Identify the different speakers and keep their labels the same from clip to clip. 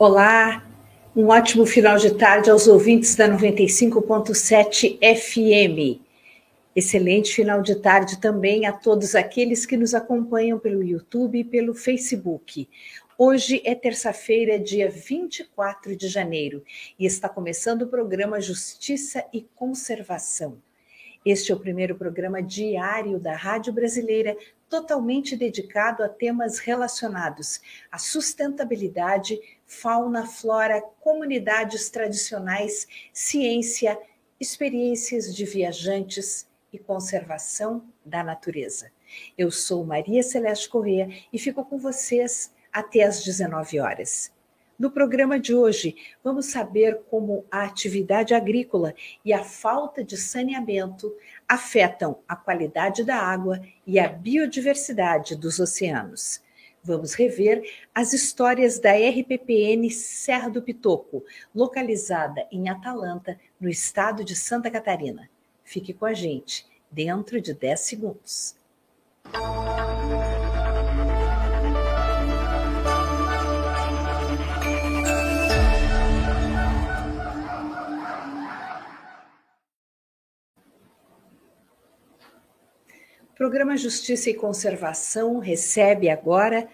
Speaker 1: Olá, um ótimo final de tarde aos ouvintes da 95.7 FM. Excelente final de tarde também a todos aqueles que nos acompanham pelo YouTube e pelo Facebook. Hoje é terça-feira, dia 24 de janeiro, e está começando o programa Justiça e Conservação. Este é o primeiro programa diário da Rádio Brasileira totalmente dedicado a temas relacionados à sustentabilidade, fauna, flora, comunidades tradicionais, ciência, experiências de viajantes e conservação da natureza. Eu sou Maria Celeste Corrêa e fico com vocês até às 19 horas. No programa de hoje, vamos saber como a atividade agrícola e a falta de saneamento afetam a qualidade da água e a biodiversidade dos oceanos. Vamos rever as histórias da RPPN Serra do Pitoco, localizada em Atalanta, no estado de Santa Catarina. Fique com a gente, dentro de 10 segundos. Programa Justiça e Conservação recebe agora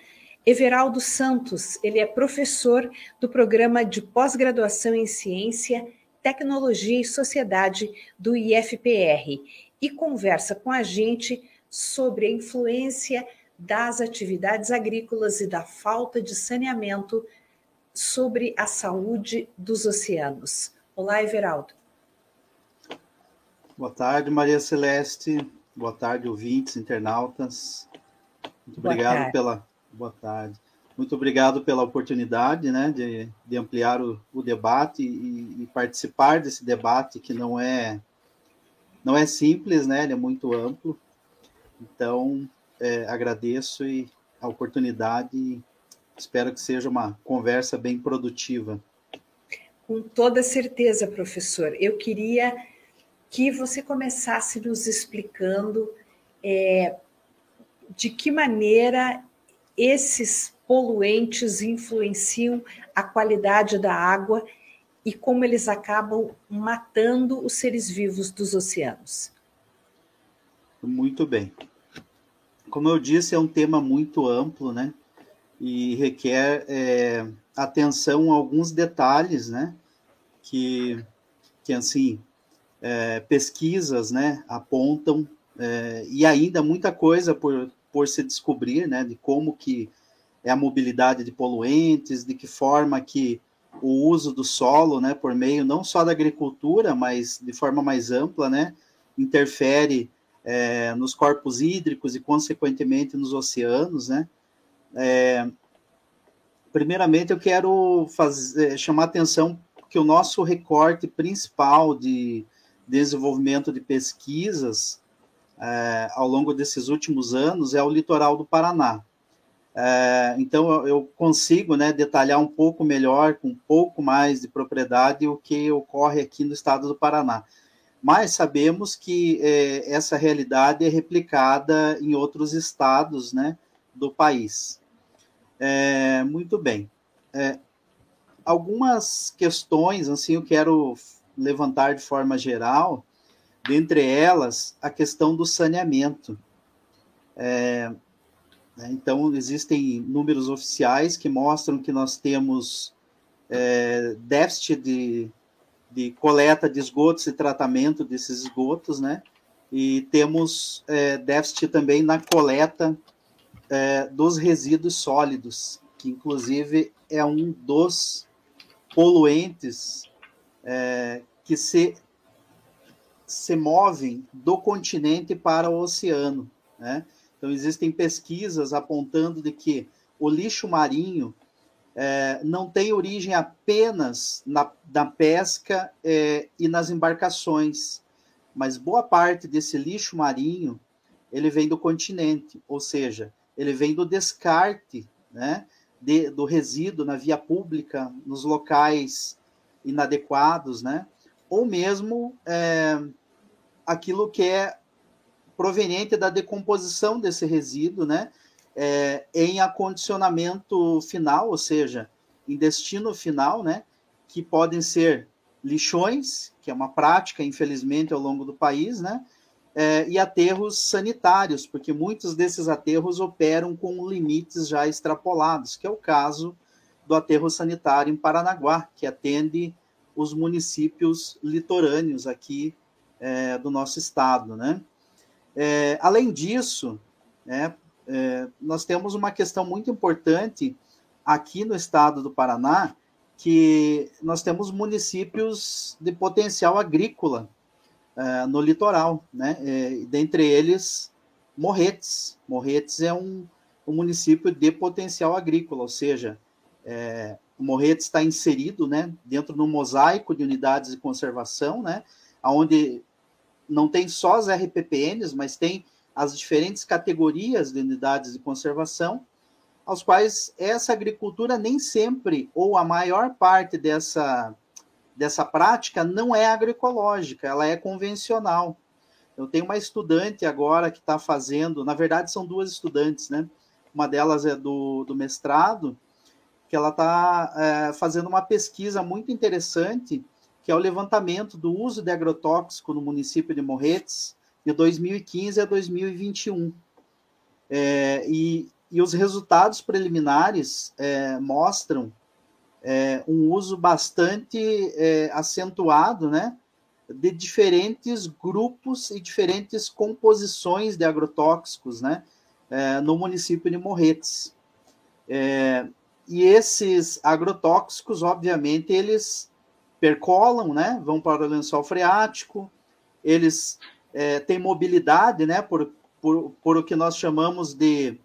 Speaker 1: Everaldo Santos. Ele é professor do programa de pós-graduação em Ciência, Tecnologia e Sociedade do IFPR e conversa com a gente sobre a influência das atividades agrícolas e da falta de saneamento sobre a saúde dos oceanos. Olá, Everaldo.
Speaker 2: Boa tarde, Maria Celeste. Boa tarde, ouvintes, internautas. Muito boa obrigado tarde. pela boa tarde. Muito obrigado pela oportunidade, né, de, de ampliar o, o debate e, e, participar desse debate que não é não é simples, né, ele é muito amplo. Então, é, agradeço e a oportunidade. E espero que seja uma conversa bem produtiva.
Speaker 1: Com toda certeza, professor. Eu queria que você começasse nos explicando é, de que maneira esses poluentes influenciam a qualidade da água e como eles acabam matando os seres vivos dos oceanos.
Speaker 2: Muito bem. Como eu disse, é um tema muito amplo, né? E requer é, atenção a alguns detalhes, né? Que, que assim, é, pesquisas né, apontam, é, e ainda muita coisa por, por se descobrir, né, de como que é a mobilidade de poluentes, de que forma que o uso do solo, né, por meio não só da agricultura, mas de forma mais ampla, né, interfere é, nos corpos hídricos e, consequentemente, nos oceanos, né. É, primeiramente, eu quero fazer, chamar atenção que o nosso recorte principal de desenvolvimento de pesquisas é, ao longo desses últimos anos é o litoral do Paraná. É, então, eu consigo né, detalhar um pouco melhor, com um pouco mais de propriedade, o que ocorre aqui no estado do Paraná. Mas sabemos que é, essa realidade é replicada em outros estados né, do país. É, muito bem. É, algumas questões, assim, eu quero levantar de forma geral, dentre elas, a questão do saneamento. É, né, então, existem números oficiais que mostram que nós temos é, déficit de, de coleta de esgotos e tratamento desses esgotos, né? E temos é, déficit também na coleta é, dos resíduos sólidos, que inclusive é um dos poluentes é, que se, se movem do continente para o oceano. Né? Então, existem pesquisas apontando de que o lixo marinho é, não tem origem apenas na, na pesca é, e nas embarcações, mas boa parte desse lixo marinho ele vem do continente, ou seja, ele vem do descarte né, de, do resíduo na via pública, nos locais inadequados, né? Ou mesmo é, aquilo que é proveniente da decomposição desse resíduo, né? É, em acondicionamento final, ou seja, em destino final, né, que podem ser lixões, que é uma prática, infelizmente, ao longo do país, né, é, e aterros sanitários, porque muitos desses aterros operam com limites já extrapolados, que é o caso do aterro sanitário em Paranaguá, que atende os municípios litorâneos aqui é, do nosso estado, né? É, além disso, né, é, nós temos uma questão muito importante aqui no estado do Paraná, que nós temos municípios de potencial agrícola é, no litoral, né? É, dentre eles, Morretes. Morretes é um, um município de potencial agrícola, ou seja, é, o Morretes está inserido né, dentro do mosaico de unidades de conservação, né, onde não tem só as RPPNs, mas tem as diferentes categorias de unidades de conservação, aos quais essa agricultura nem sempre, ou a maior parte dessa, dessa prática, não é agroecológica, ela é convencional. Eu tenho uma estudante agora que está fazendo, na verdade são duas estudantes, né? Uma delas é do, do mestrado, que ela está é, fazendo uma pesquisa muito interessante, que é o levantamento do uso de agrotóxico no município de Morretes, de 2015 a 2021. É, e, e os resultados preliminares é, mostram é, um uso bastante é, acentuado, né, de diferentes grupos e diferentes composições de agrotóxicos, né, é, no município de Morretes. E esses agrotóxicos, obviamente, eles percolam, né? Vão para o lençol freático, eles é, têm mobilidade, né? Por, por, por o que nós chamamos de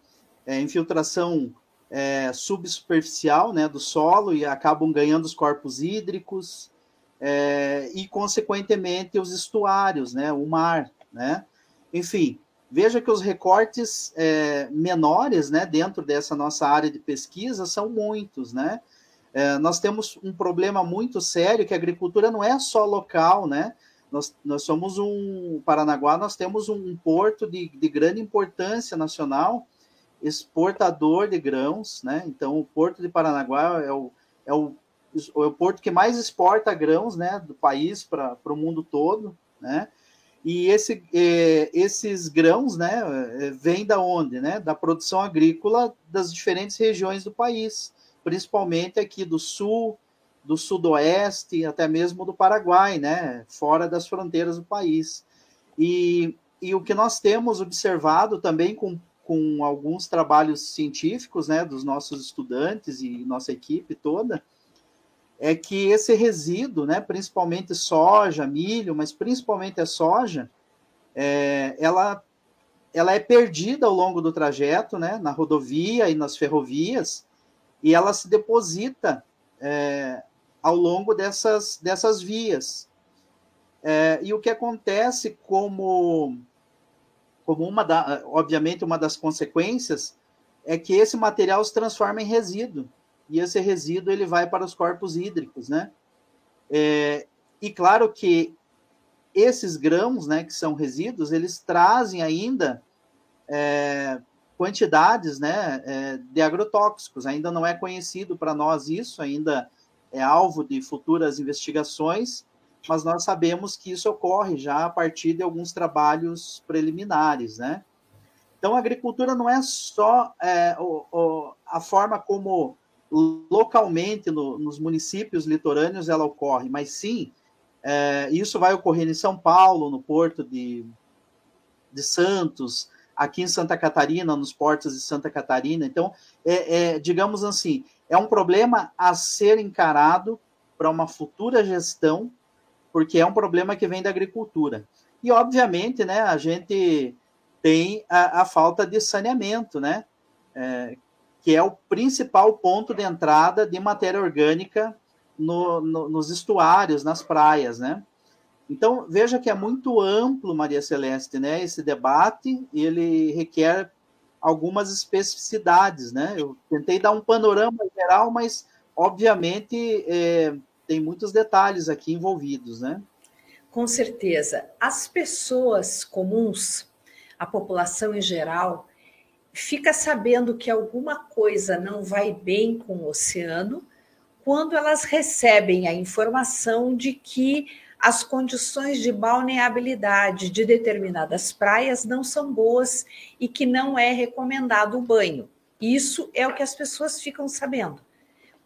Speaker 2: é, infiltração é, subsuperficial, né? Do solo e acabam ganhando os corpos hídricos é, e, consequentemente, os estuários, né? O mar, né? Enfim, Veja que os recortes é, menores, né, dentro dessa nossa área de pesquisa, são muitos, né? É, nós temos um problema muito sério que a agricultura não é só local, né? Nós, nós somos um Paranaguá, nós temos um porto de, de grande importância nacional, exportador de grãos, né? Então, o porto de Paranaguá é o, é o, é o porto que mais exporta grãos, né, do país para o mundo todo, né? E esse, é, esses grãos, né, é, vêm da onde, né? Da produção agrícola das diferentes regiões do país, principalmente aqui do sul, do sudoeste, até mesmo do Paraguai, né? Fora das fronteiras do país. E, e o que nós temos observado também com, com alguns trabalhos científicos, né, dos nossos estudantes e nossa equipe toda, é que esse resíduo, né, principalmente soja, milho, mas principalmente a soja, é, ela, ela é perdida ao longo do trajeto, né, na rodovia e nas ferrovias, e ela se deposita é, ao longo dessas, dessas vias. É, e o que acontece como, como uma da, obviamente, uma das consequências é que esse material se transforma em resíduo e esse resíduo ele vai para os corpos hídricos, né? É, e claro que esses grãos, né, que são resíduos, eles trazem ainda é, quantidades, né, é, de agrotóxicos. Ainda não é conhecido para nós isso, ainda é alvo de futuras investigações, mas nós sabemos que isso ocorre já a partir de alguns trabalhos preliminares, né? Então, a agricultura não é só é, o, o, a forma como localmente no, nos municípios litorâneos ela ocorre, mas sim, é, isso vai ocorrer em São Paulo, no porto de, de Santos, aqui em Santa Catarina, nos portos de Santa Catarina. Então, é, é digamos assim, é um problema a ser encarado para uma futura gestão, porque é um problema que vem da agricultura. E, obviamente, né, a gente tem a, a falta de saneamento, né? É, que é o principal ponto de entrada de matéria orgânica no, no, nos estuários, nas praias, né? Então, veja que é muito amplo, Maria Celeste, né? Esse debate, ele requer algumas especificidades, né? Eu tentei dar um panorama geral, mas, obviamente, é, tem muitos detalhes aqui envolvidos, né?
Speaker 1: Com certeza. As pessoas comuns, a população em geral, fica sabendo que alguma coisa não vai bem com o oceano quando elas recebem a informação de que as condições de balneabilidade de determinadas praias não são boas e que não é recomendado o banho. Isso é o que as pessoas ficam sabendo.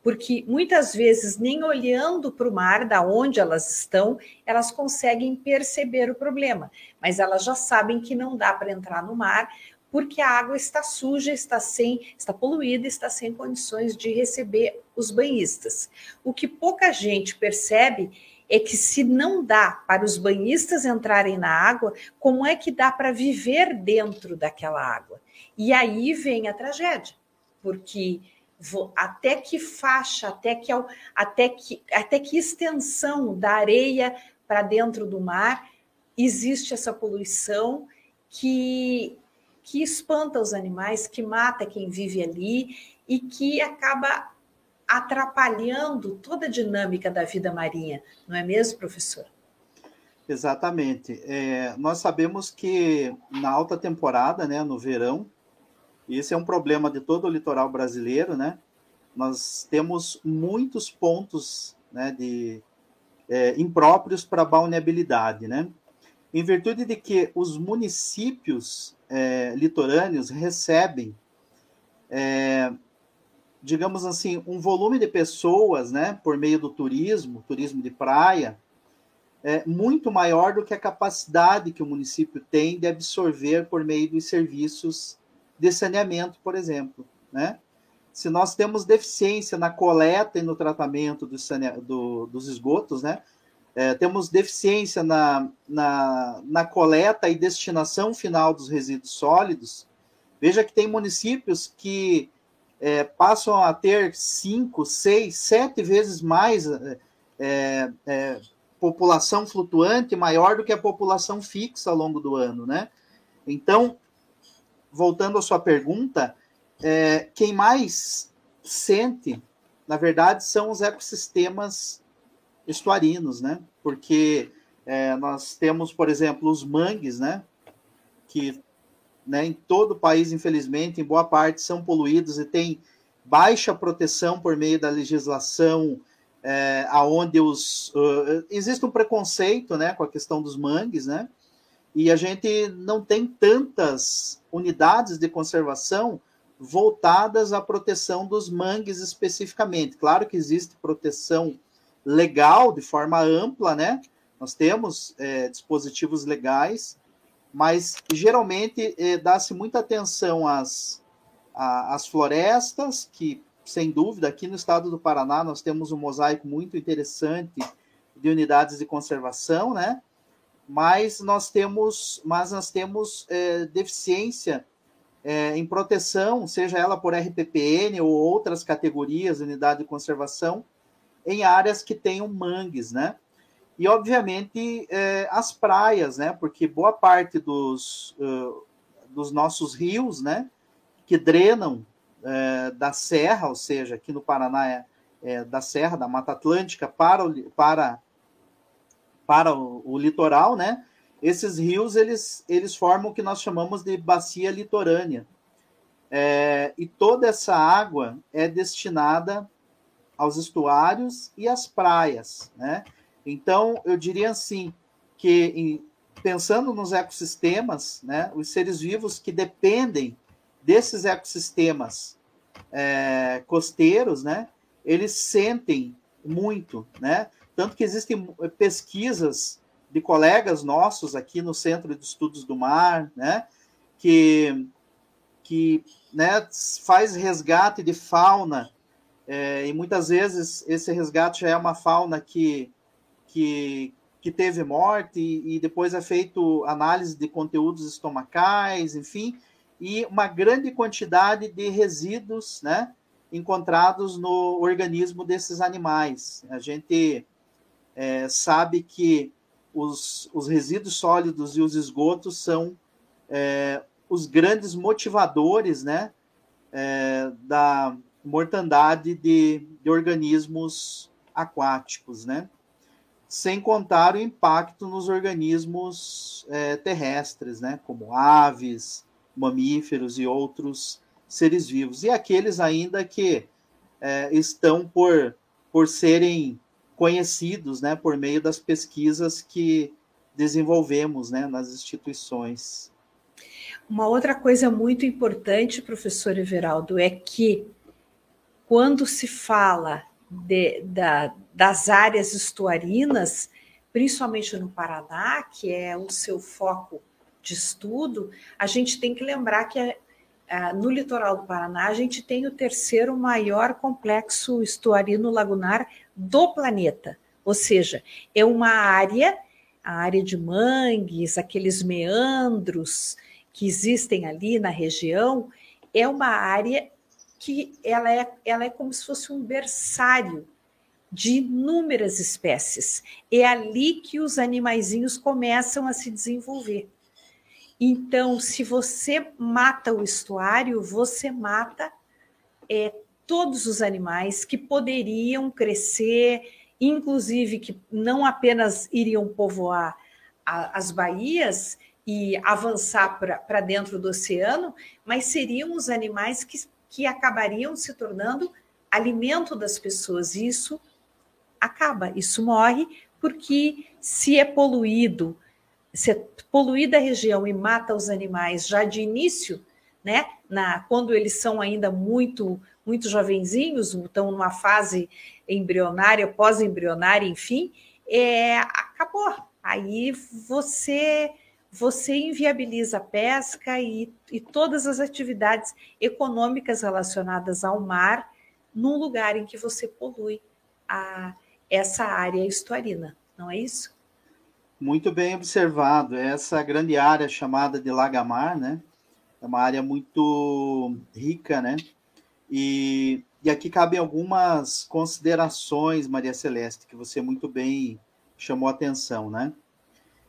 Speaker 1: Porque muitas vezes, nem olhando para o mar, da onde elas estão, elas conseguem perceber o problema, mas elas já sabem que não dá para entrar no mar, porque a água está suja, está sem, está poluída, está sem condições de receber os banhistas. O que pouca gente percebe é que se não dá para os banhistas entrarem na água, como é que dá para viver dentro daquela água? E aí vem a tragédia, porque até que faixa, até que, até que, até que extensão da areia para dentro do mar existe essa poluição que, que espanta os animais, que mata quem vive ali e que acaba atrapalhando toda a dinâmica da vida marinha, não é mesmo, professor?
Speaker 2: Exatamente. É, nós sabemos que na alta temporada, né, no verão, esse é um problema de todo o litoral brasileiro, né? Nós temos muitos pontos né, de, é, impróprios para balneabilidade, né? Em virtude de que os municípios é, litorâneos recebem é, digamos assim, um volume de pessoas, né, por meio do turismo, turismo de praia, é muito maior do que a capacidade que o município tem de absorver por meio dos serviços de saneamento, por exemplo, né? Se nós temos deficiência na coleta e no tratamento do do, dos esgotos, né? É, temos deficiência na, na, na coleta e destinação final dos resíduos sólidos. Veja que tem municípios que é, passam a ter cinco, seis, sete vezes mais é, é, é, população flutuante maior do que a população fixa ao longo do ano, né? Então, voltando à sua pergunta, é, quem mais sente, na verdade, são os ecossistemas estuarinos, né? Porque é, nós temos, por exemplo, os mangues, né? Que né, em todo o país, infelizmente, em boa parte, são poluídos e tem baixa proteção por meio da legislação, é, aonde os uh, existe um preconceito, né, com a questão dos mangues, né, e a gente não tem tantas unidades de conservação voltadas à proteção dos mangues especificamente. Claro que existe proteção legal de forma ampla, né? Nós temos é, dispositivos legais mas geralmente eh, dá-se muita atenção às, às florestas, que sem dúvida aqui no estado do Paraná nós temos um mosaico muito interessante de unidades de conservação, né? Mas nós temos, mas nós temos eh, deficiência eh, em proteção, seja ela por RPPN ou outras categorias de unidade de conservação, em áreas que tenham mangues, né? E, obviamente, é, as praias, né? Porque boa parte dos, uh, dos nossos rios, né? Que drenam é, da serra, ou seja, aqui no Paraná é, é, da serra, da Mata Atlântica, para o, para, para o, o litoral, né? Esses rios, eles, eles formam o que nós chamamos de bacia litorânea. É, e toda essa água é destinada aos estuários e às praias, né? Então, eu diria assim, que em, pensando nos ecossistemas, né, os seres vivos que dependem desses ecossistemas é, costeiros, né, eles sentem muito, né? Tanto que existem pesquisas de colegas nossos aqui no Centro de Estudos do Mar, né, que, que né, faz resgate de fauna, é, e muitas vezes esse resgate já é uma fauna que que, que teve morte e, e depois é feito análise de conteúdos estomacais, enfim, e uma grande quantidade de resíduos, né, encontrados no organismo desses animais. A gente é, sabe que os, os resíduos sólidos e os esgotos são é, os grandes motivadores, né, é, da mortandade de, de organismos aquáticos, né? sem contar o impacto nos organismos é, terrestres, né, como aves, mamíferos e outros seres vivos, e aqueles ainda que é, estão por por serem conhecidos, né, por meio das pesquisas que desenvolvemos, né, nas instituições.
Speaker 1: Uma outra coisa muito importante, professor Everaldo, é que quando se fala de, da, das áreas estuarinas, principalmente no Paraná, que é o seu foco de estudo, a gente tem que lembrar que é, no litoral do Paraná a gente tem o terceiro maior complexo estuarino lagunar do planeta. Ou seja, é uma área, a área de mangues, aqueles meandros que existem ali na região, é uma área que ela é, ela é como se fosse um berçário de inúmeras espécies. É ali que os animaizinhos começam a se desenvolver. Então, se você mata o estuário, você mata é, todos os animais que poderiam crescer, inclusive que não apenas iriam povoar a, as baías e avançar para dentro do oceano, mas seriam os animais que, que acabariam se tornando alimento das pessoas. Isso acaba, isso morre, porque se é poluído, se é poluída a região e mata os animais já de início, né? Na, quando eles são ainda muito muito jovenzinhos, estão numa fase embrionária, pós-embrionária, enfim, é, acabou. Aí você você inviabiliza a pesca e, e todas as atividades econômicas relacionadas ao mar num lugar em que você polui a, essa área estuarina, não é isso?
Speaker 2: Muito bem observado. Essa grande área chamada de Lagamar, né? É uma área muito rica, né? E, e aqui cabem algumas considerações, Maria Celeste, que você muito bem chamou atenção, né?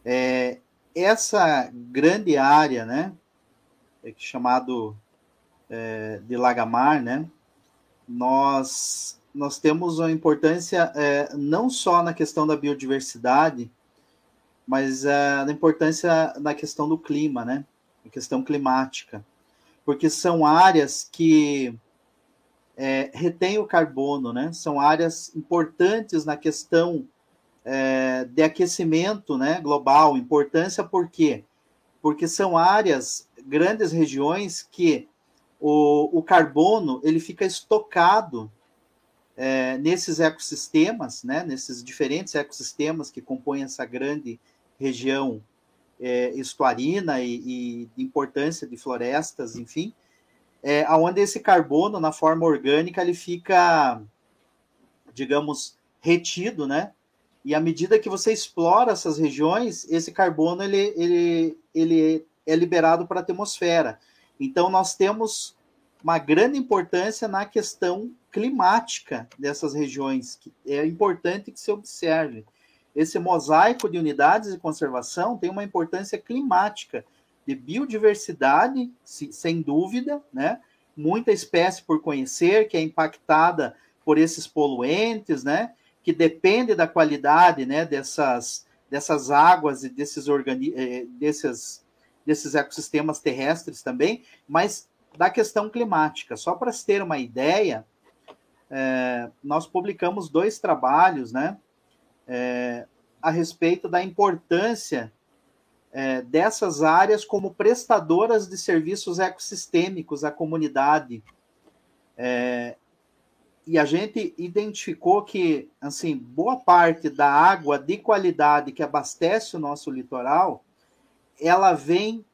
Speaker 2: É, essa grande área, né? É chamado é, de Lagamar, né? Nós nós temos uma importância é, não só na questão da biodiversidade, mas é, na importância na questão do clima, né? A questão climática. Porque são áreas que é, retêm o carbono, né? São áreas importantes na questão é, de aquecimento né, global. Importância por quê? Porque são áreas, grandes regiões que o, o carbono ele fica estocado é, nesses ecossistemas, né, nesses diferentes ecossistemas que compõem essa grande região é, estuarina e, importância de florestas, enfim, é, onde esse carbono, na forma orgânica, ele fica, digamos, retido, né? E à medida que você explora essas regiões, esse carbono ele, ele, ele é liberado para a atmosfera. Então, nós temos uma grande importância na questão climática dessas regiões, que é importante que se observe. Esse mosaico de unidades de conservação tem uma importância climática, de biodiversidade, sem dúvida, né? Muita espécie por conhecer, que é impactada por esses poluentes, né? Que depende da qualidade, né? Dessas, dessas águas e desses, organi eh, desses, desses ecossistemas terrestres também, mas da questão climática. Só para se ter uma ideia, é, nós publicamos dois trabalhos né, é, a respeito da importância é, dessas áreas como prestadoras de serviços ecossistêmicos à comunidade. É, e a gente identificou que, assim, boa parte da água de qualidade que abastece o nosso litoral, ela vem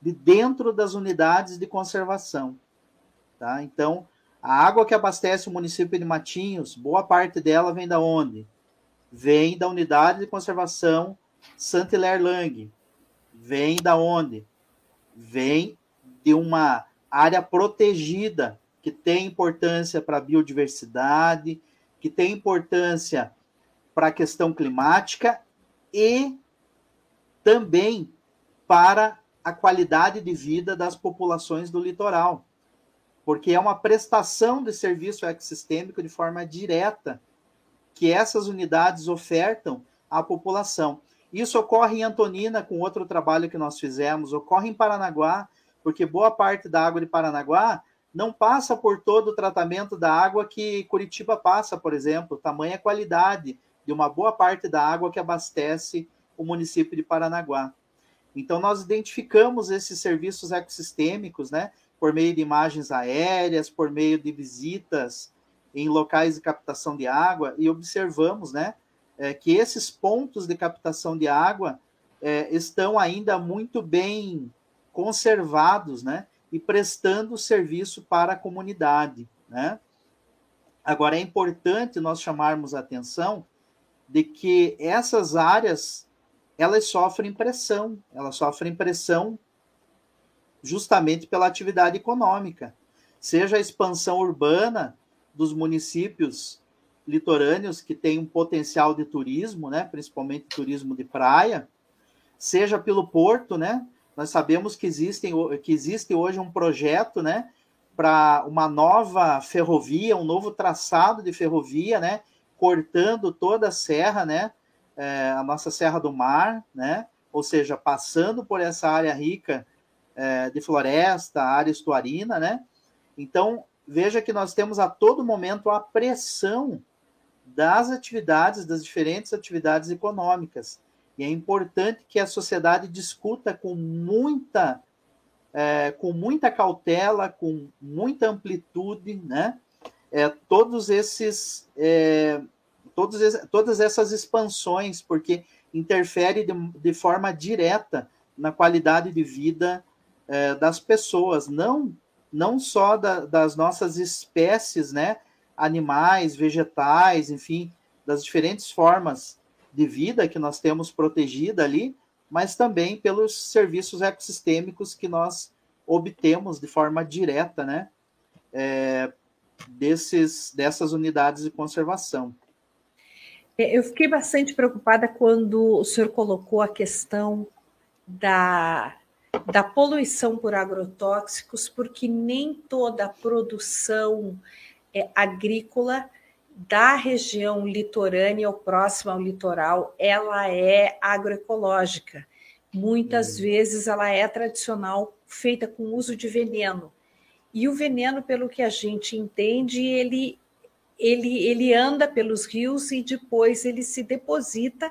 Speaker 2: de dentro das unidades de conservação. Tá? Então, a água que abastece o município de Matinhos, boa parte dela vem da onde? Vem da unidade de conservação Santa Lang. Vem da onde? Vem de uma área protegida que tem importância para a biodiversidade, que tem importância para a questão climática e também para a qualidade de vida das populações do litoral, porque é uma prestação de serviço ecossistêmico de forma direta que essas unidades ofertam à população. Isso ocorre em Antonina, com outro trabalho que nós fizemos, ocorre em Paranaguá, porque boa parte da água de Paranaguá não passa por todo o tratamento da água que Curitiba passa, por exemplo, tamanha qualidade de uma boa parte da água que abastece o município de Paranaguá. Então, nós identificamos esses serviços ecossistêmicos, né, por meio de imagens aéreas, por meio de visitas em locais de captação de água, e observamos, né, é, que esses pontos de captação de água é, estão ainda muito bem conservados, né, e prestando serviço para a comunidade, né. Agora, é importante nós chamarmos a atenção de que essas áreas elas sofrem pressão, elas sofrem pressão justamente pela atividade econômica, seja a expansão urbana dos municípios litorâneos que têm um potencial de turismo, né, principalmente turismo de praia, seja pelo porto, né? Nós sabemos que existem que existe hoje um projeto, né, para uma nova ferrovia, um novo traçado de ferrovia, né, cortando toda a serra, né, é, a nossa Serra do Mar, né, ou seja, passando por essa área rica é, de floresta, área estuarina, né? Então, veja que nós temos a todo momento a pressão das atividades, das diferentes atividades econômicas. E é importante que a sociedade discuta com muita, é, com muita cautela, com muita amplitude, né? É, todos esses, é, todos, todas essas expansões, porque interfere de, de forma direta na qualidade de vida é, das pessoas, não, não só da, das nossas espécies, né? Animais, vegetais, enfim, das diferentes formas de vida que nós temos protegida ali, mas também pelos serviços ecossistêmicos que nós obtemos de forma direta, né? É, desses, dessas unidades de conservação.
Speaker 1: É, eu fiquei bastante preocupada quando o senhor colocou a questão da da poluição por agrotóxicos, porque nem toda a produção é, agrícola da região litorânea ou próxima ao litoral, ela é agroecológica. Muitas uhum. vezes ela é tradicional, feita com uso de veneno. E o veneno, pelo que a gente entende, ele, ele, ele anda pelos rios e depois ele se deposita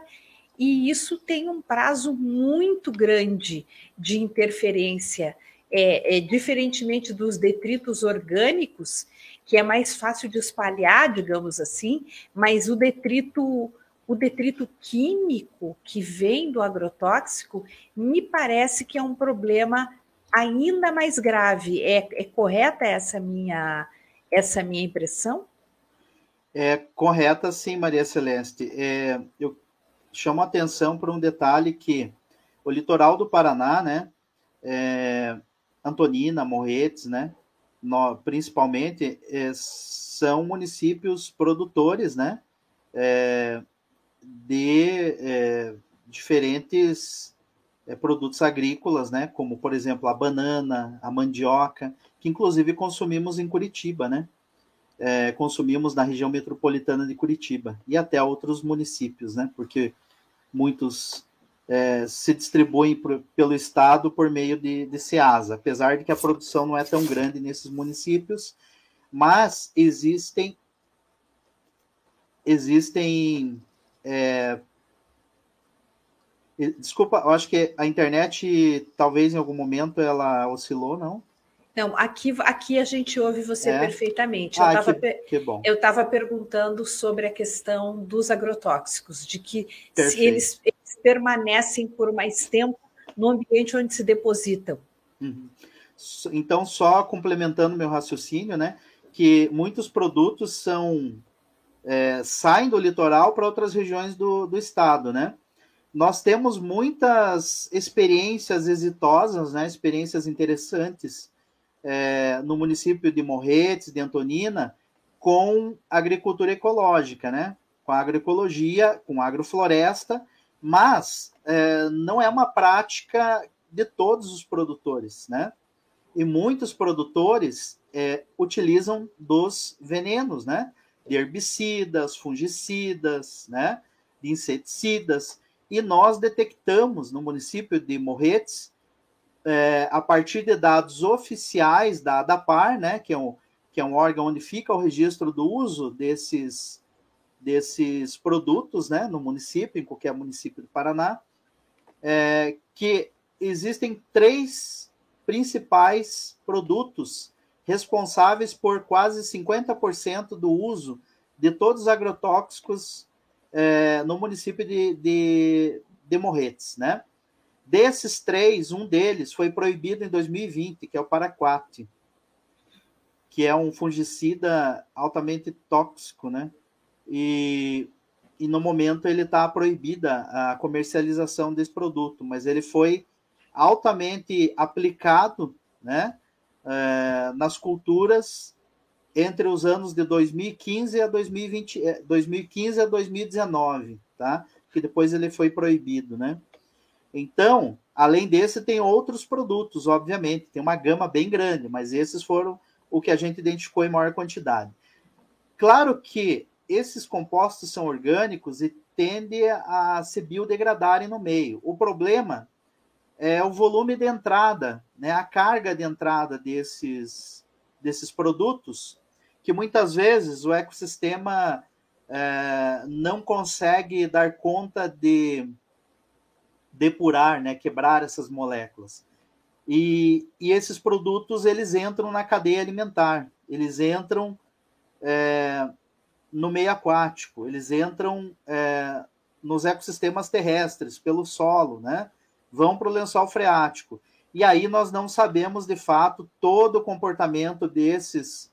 Speaker 1: e isso tem um prazo muito grande de interferência, é, é, diferentemente dos detritos orgânicos, que é mais fácil de espalhar, digamos assim, mas o detrito o detrito químico que vem do agrotóxico me parece que é um problema ainda mais grave. É, é correta essa minha essa minha impressão?
Speaker 2: É correta, sim, Maria Celeste. É, eu chamo a atenção para um detalhe que o litoral do Paraná, né, é, Antonina, Morretes, né, no, principalmente, é, são municípios produtores, né, é, de é, diferentes é, produtos agrícolas, né, como, por exemplo, a banana, a mandioca, que inclusive consumimos em Curitiba, né, é, consumimos na região metropolitana de Curitiba e até outros municípios, né? Porque muitos é, se distribuem por, pelo Estado por meio de, de SEASA, apesar de que a produção não é tão grande nesses municípios, mas existem existem é, desculpa, eu acho que a internet talvez em algum momento ela oscilou, não?
Speaker 1: Não, aqui, aqui a gente ouve você é? perfeitamente. Eu estava ah, perguntando sobre a questão dos agrotóxicos, de que se eles, permanecem por mais tempo no ambiente onde se depositam.
Speaker 2: Uhum. Então, só complementando meu raciocínio, né, que muitos produtos são é, saem do litoral para outras regiões do, do estado, né? Nós temos muitas experiências exitosas, né, experiências interessantes é, no município de Morretes, de Antonina, com agricultura ecológica, né? com agroecologia, com agrofloresta, mas é, não é uma prática de todos os produtores, né? E muitos produtores é, utilizam dos venenos, né? De herbicidas, fungicidas, né? De inseticidas. E nós detectamos no município de Morretes é, a partir de dados oficiais da ADAPAR, né, que é, um, que é um órgão onde fica o registro do uso desses, desses produtos né, no município, em qualquer município do Paraná, é, que existem três principais produtos responsáveis por quase 50% do uso de todos os agrotóxicos é, no município de, de, de Morretes, né? Desses três, um deles foi proibido em 2020, que é o paraquat, que é um fungicida altamente tóxico, né? E, e no momento ele está proibida a comercialização desse produto, mas ele foi altamente aplicado, né? É, nas culturas entre os anos de 2015 a 2020, 2015 é, a 2019, tá? Que depois ele foi proibido, né? Então, além desse, tem outros produtos, obviamente, tem uma gama bem grande, mas esses foram o que a gente identificou em maior quantidade. Claro que esses compostos são orgânicos e tendem a se biodegradarem no meio. O problema é o volume de entrada, né, a carga de entrada desses, desses produtos, que muitas vezes o ecossistema é, não consegue dar conta de depurar, né, quebrar essas moléculas. E, e esses produtos eles entram na cadeia alimentar, eles entram é, no meio aquático, eles entram é, nos ecossistemas terrestres, pelo solo, né? vão para o lençol freático. E aí nós não sabemos de fato todo o comportamento desses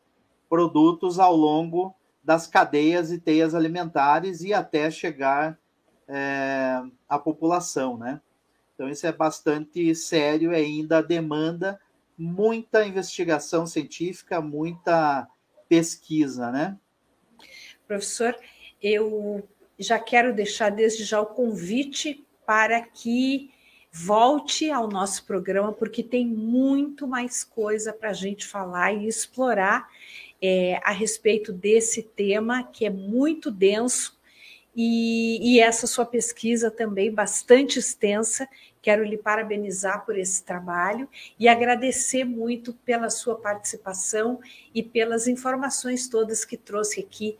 Speaker 2: produtos ao longo das cadeias e teias alimentares e até chegar é, a população, né? Então isso é bastante sério e ainda demanda muita investigação científica, muita pesquisa, né?
Speaker 1: Professor, eu já quero deixar desde já o convite para que volte ao nosso programa, porque tem muito mais coisa para a gente falar e explorar é, a respeito desse tema que é muito denso e, e, essa sua pesquisa também bastante extensa. Quero lhe parabenizar por esse trabalho e agradecer muito pela sua participação e pelas informações todas que trouxe aqui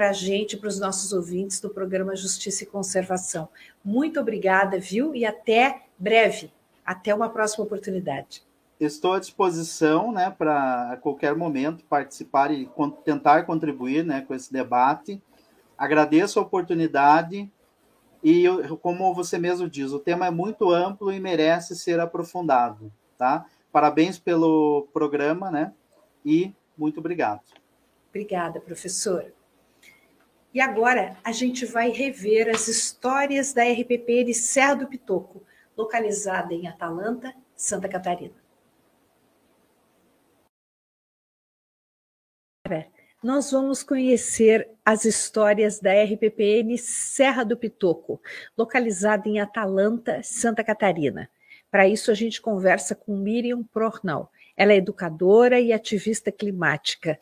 Speaker 1: para a gente, para os nossos ouvintes do programa Justiça e Conservação. Muito obrigada, viu? E até breve. Até uma próxima oportunidade.
Speaker 2: Estou à disposição, né, para a qualquer momento participar e tentar contribuir, né, com esse debate Agradeço a oportunidade e, como você mesmo diz, o tema é muito amplo e merece ser aprofundado, tá? Parabéns pelo programa, né? E muito obrigado.
Speaker 1: Obrigada, professor. E agora a gente vai rever as histórias da RPP de Serra do Pitoco, localizada em Atalanta, Santa Catarina nós vamos conhecer as histórias da RPPN Serra do Pitoco, localizada em Atalanta, Santa Catarina. Para isso, a gente conversa com Miriam Prornal. Ela é educadora e ativista climática.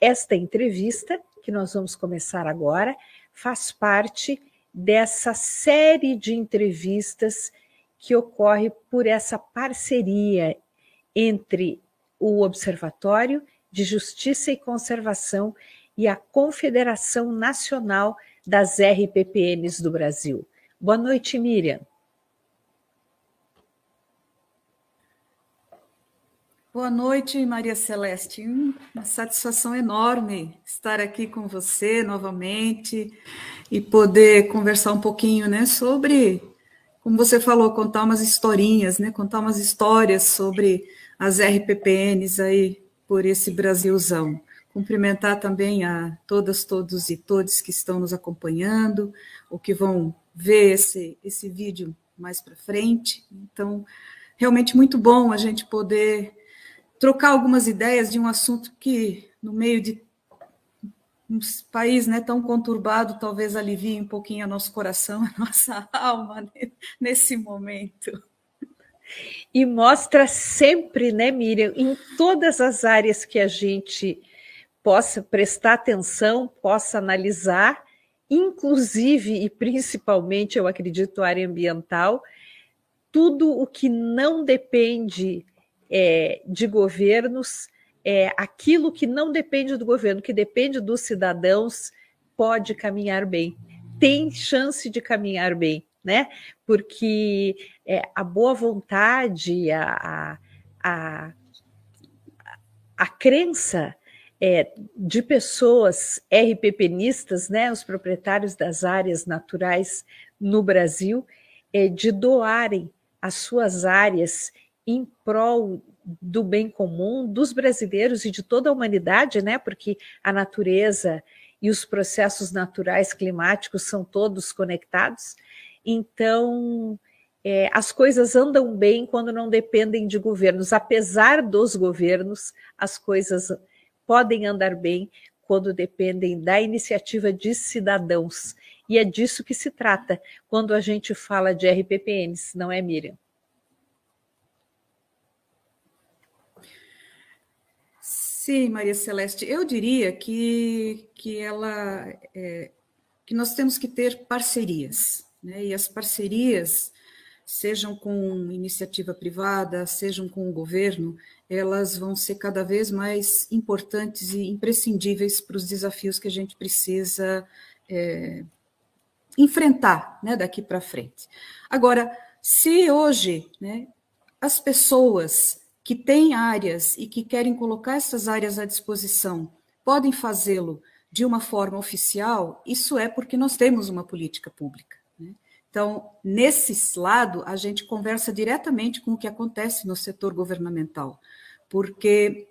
Speaker 1: Esta entrevista, que nós vamos começar agora, faz parte dessa série de entrevistas que ocorre por essa parceria entre o Observatório de Justiça e Conservação e a Confederação Nacional das RPPNs do Brasil. Boa noite, Miriam.
Speaker 3: Boa noite, Maria Celeste. Uma satisfação enorme estar aqui com você novamente e poder conversar um pouquinho, né, sobre, como você falou, contar umas historinhas, né, contar umas histórias sobre as RPPNs aí por esse Brasilzão. Cumprimentar também a todas, todos e todos que estão nos acompanhando, ou que vão ver esse, esse vídeo mais para frente. Então, realmente muito bom a gente poder trocar algumas ideias de um assunto que, no meio de um país né, tão conturbado, talvez alivie um pouquinho a nosso coração, a nossa alma nesse momento.
Speaker 1: E mostra sempre, né, Miriam, em todas as áreas que a gente possa prestar atenção, possa analisar, inclusive e principalmente, eu acredito, a área ambiental, tudo o que não depende é, de governos, é, aquilo que não depende do governo, que depende dos cidadãos, pode caminhar bem, tem chance de caminhar bem, né? Porque é, a boa vontade, a, a, a crença é, de pessoas RPPnistas, né, os proprietários das áreas naturais no Brasil, é, de doarem as suas áreas em prol do bem comum dos brasileiros e de toda a humanidade, né? Porque a natureza e os processos naturais climáticos são todos conectados. Então, é, as coisas andam bem quando não dependem de governos. Apesar dos governos, as coisas podem andar bem quando dependem da iniciativa de cidadãos. E é disso que se trata quando a gente fala de RPPNs, não é, Miriam?
Speaker 3: Sim, Maria Celeste, eu diria que, que ela é, que nós temos que ter parcerias, né? E as parcerias sejam com iniciativa privada, sejam com o governo, elas vão ser cada vez mais importantes e imprescindíveis para os desafios que a gente precisa é, enfrentar né, daqui para frente. Agora, se hoje né, as pessoas que têm áreas e que querem colocar essas áreas à disposição podem fazê-lo de uma forma oficial, isso é porque nós temos uma política pública. Então, nesse lado, a gente conversa diretamente com o que acontece no setor governamental, porque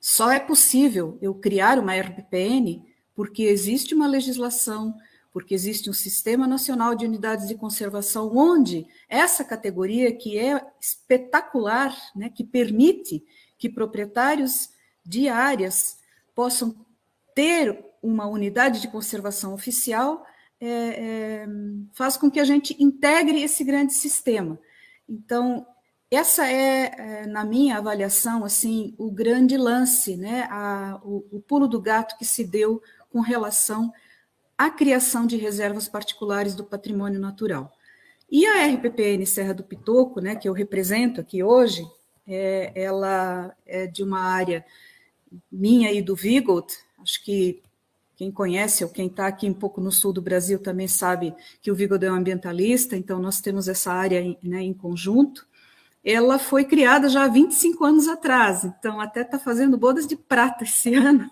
Speaker 3: só é possível eu criar uma RPPN porque existe uma legislação, porque existe um Sistema Nacional de Unidades de Conservação, onde essa categoria, que é espetacular, né, que permite que proprietários de áreas possam ter uma unidade de conservação oficial, é, é, faz com que a gente integre esse grande sistema. Então, essa é, é, na minha avaliação, assim, o grande lance, né, a, o, o pulo do gato que se deu com relação à criação de reservas particulares do patrimônio natural. E a RPPN Serra do Pitoco, né, que eu represento aqui hoje, é, ela é de uma área minha e do Vigold, acho que quem conhece ou quem está aqui um pouco no sul do Brasil também sabe que o Vigold é um ambientalista, então nós temos essa área né, em conjunto. Ela foi criada já há 25 anos atrás, então até está fazendo bodas de prata esse ano.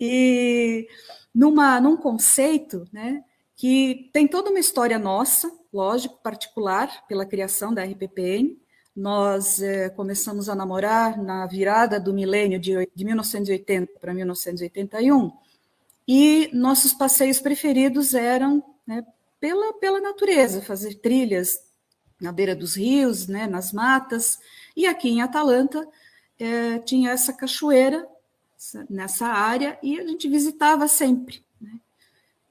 Speaker 3: E numa, num conceito né, que tem toda uma história nossa, lógico, particular, pela criação da RPPN, nós é, começamos a namorar na virada do milênio de, de 1980 para 1981, e nossos passeios preferidos eram né, pela, pela natureza, fazer trilhas na beira dos rios, né, nas matas, e aqui em Atalanta é, tinha essa cachoeira nessa área e a gente visitava sempre. Né?